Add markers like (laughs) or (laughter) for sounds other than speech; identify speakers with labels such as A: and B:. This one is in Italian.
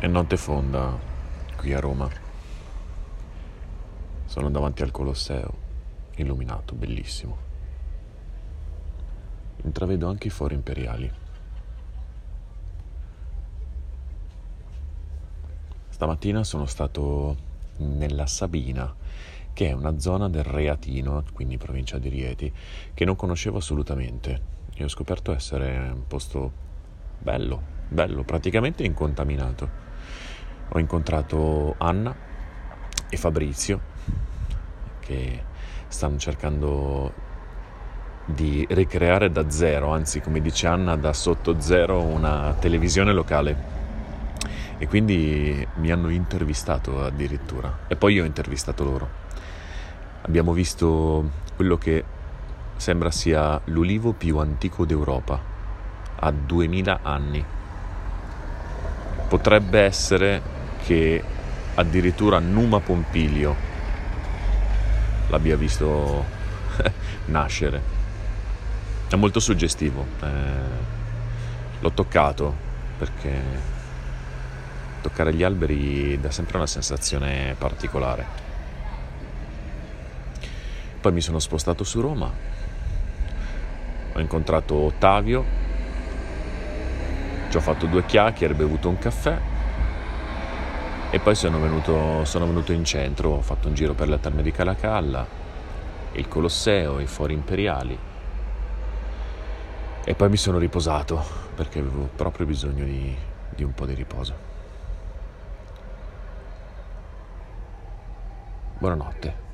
A: È notte fonda qui a Roma. Sono davanti al Colosseo, illuminato, bellissimo. Intravedo anche i fori imperiali. Stamattina sono stato nella Sabina, che è una zona del Reatino, quindi provincia di Rieti, che non conoscevo assolutamente e ho scoperto essere un posto bello, bello, praticamente incontaminato ho incontrato Anna e Fabrizio che stanno cercando di ricreare da zero, anzi come dice Anna, da sotto zero una televisione locale. E quindi mi hanno intervistato addirittura. E poi io ho intervistato loro. Abbiamo visto quello che sembra sia l'ulivo più antico d'Europa, ha 2000 anni. Potrebbe essere che addirittura Numa Pompilio l'abbia visto (laughs) nascere. È molto suggestivo. Eh, l'ho toccato perché toccare gli alberi dà sempre una sensazione particolare. Poi mi sono spostato su Roma, ho incontrato Ottavio, ci ho fatto due chiacchiere, bevuto un caffè e poi sono venuto, sono venuto in centro, ho fatto un giro per la Terme di Calacalla, il Colosseo, i Fori Imperiali e poi mi sono riposato perché avevo proprio bisogno di, di un po' di riposo. Buonanotte.